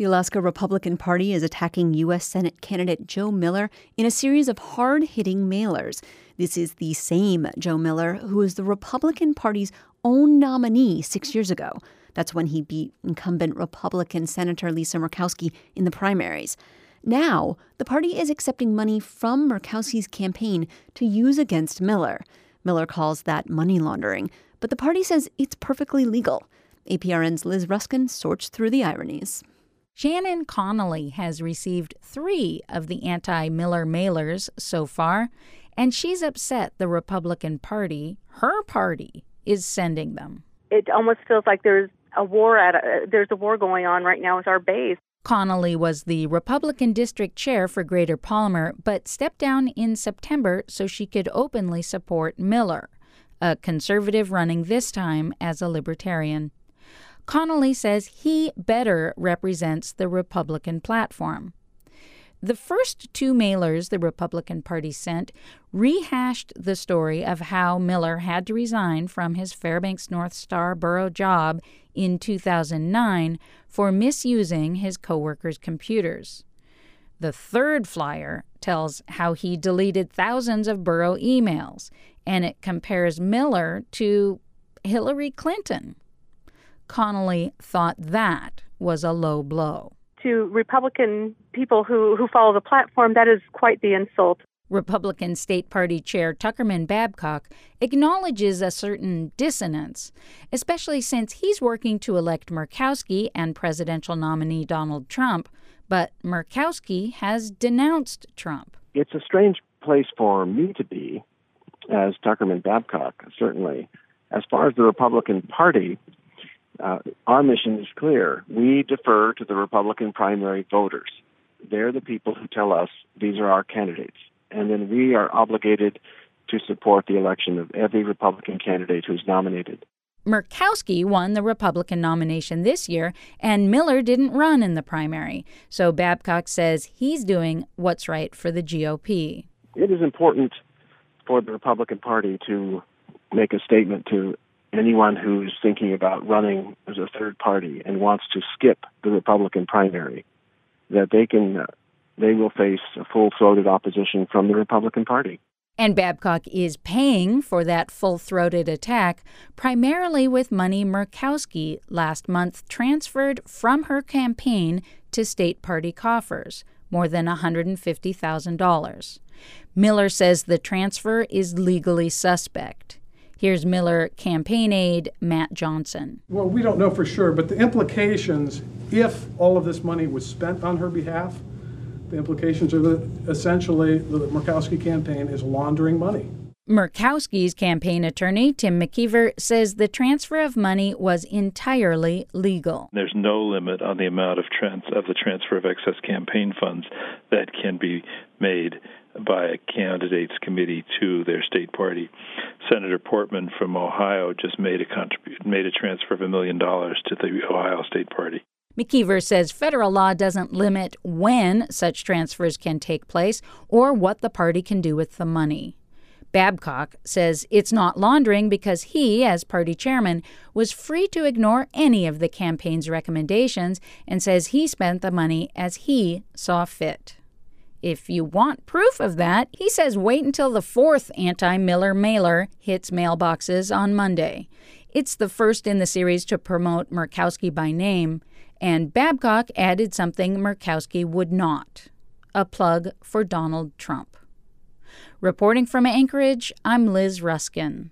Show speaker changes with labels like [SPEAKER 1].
[SPEAKER 1] The Alaska Republican Party is attacking U.S. Senate candidate Joe Miller in a series of hard hitting mailers. This is the same Joe Miller who was the Republican Party's own nominee six years ago. That's when he beat incumbent Republican Senator Lisa Murkowski in the primaries. Now, the party is accepting money from Murkowski's campaign to use against Miller. Miller calls that money laundering, but the party says it's perfectly legal. APRN's Liz Ruskin sorts through the ironies.
[SPEAKER 2] Shannon Connelly has received three of the anti Miller mailers so far, and she's upset the Republican Party, her party, is sending them.
[SPEAKER 3] It almost feels like there's a war at a, there's a war going on right now with our base.
[SPEAKER 2] Connelly was the Republican district chair for Greater Palmer, but stepped down in September so she could openly support Miller, a conservative running this time as a libertarian. Connelly says he better represents the Republican platform. The first two mailers the Republican Party sent rehashed the story of how Miller had to resign from his Fairbanks North Star borough job in 2009 for misusing his coworkers' computers. The third flyer tells how he deleted thousands of borough emails, and it compares Miller to Hillary Clinton. Connelly thought that was a low blow.
[SPEAKER 3] To Republican people who, who follow the platform, that is quite the insult.
[SPEAKER 2] Republican State Party Chair Tuckerman Babcock acknowledges a certain dissonance, especially since he's working to elect Murkowski and presidential nominee Donald Trump, but Murkowski has denounced Trump.
[SPEAKER 4] It's a strange place for me to be, as Tuckerman Babcock, certainly. As far as the Republican Party, uh, our mission is clear. We defer to the Republican primary voters. They're the people who tell us these are our candidates. And then we are obligated to support the election of every Republican candidate who's nominated.
[SPEAKER 2] Murkowski won the Republican nomination this year, and Miller didn't run in the primary. So Babcock says he's doing what's right for the GOP.
[SPEAKER 4] It is important for the Republican Party to make a statement to anyone who's thinking about running as a third party and wants to skip the Republican primary, that they can uh, they will face a full-throated opposition from the Republican Party.
[SPEAKER 2] And Babcock is paying for that full-throated attack primarily with money Murkowski last month transferred from her campaign to state party coffers, more than $150,000. Miller says the transfer is legally suspect. Here's Miller campaign aide Matt Johnson.
[SPEAKER 5] Well, we don't know for sure, but the implications, if all of this money was spent on her behalf, the implications are that essentially the Murkowski campaign is laundering money.
[SPEAKER 2] Murkowski's campaign attorney, Tim McKeever, says the transfer of money was entirely legal.
[SPEAKER 6] There's no limit on the amount of, trans- of the transfer of excess campaign funds that can be made by a candidates committee to their state party. Senator Portman from Ohio just made a contrib- made a transfer of a million dollars to the Ohio State Party.
[SPEAKER 2] McKeever says federal law doesn't limit when such transfers can take place or what the party can do with the money. Babcock says it's not laundering because he, as party chairman, was free to ignore any of the campaign's recommendations and says he spent the money as he saw fit. If you want proof of that, he says wait until the fourth anti Miller mailer hits mailboxes on Monday. It's the first in the series to promote Murkowski by name, and Babcock added something Murkowski would not a plug for Donald Trump. Reporting from Anchorage, I'm Liz Ruskin.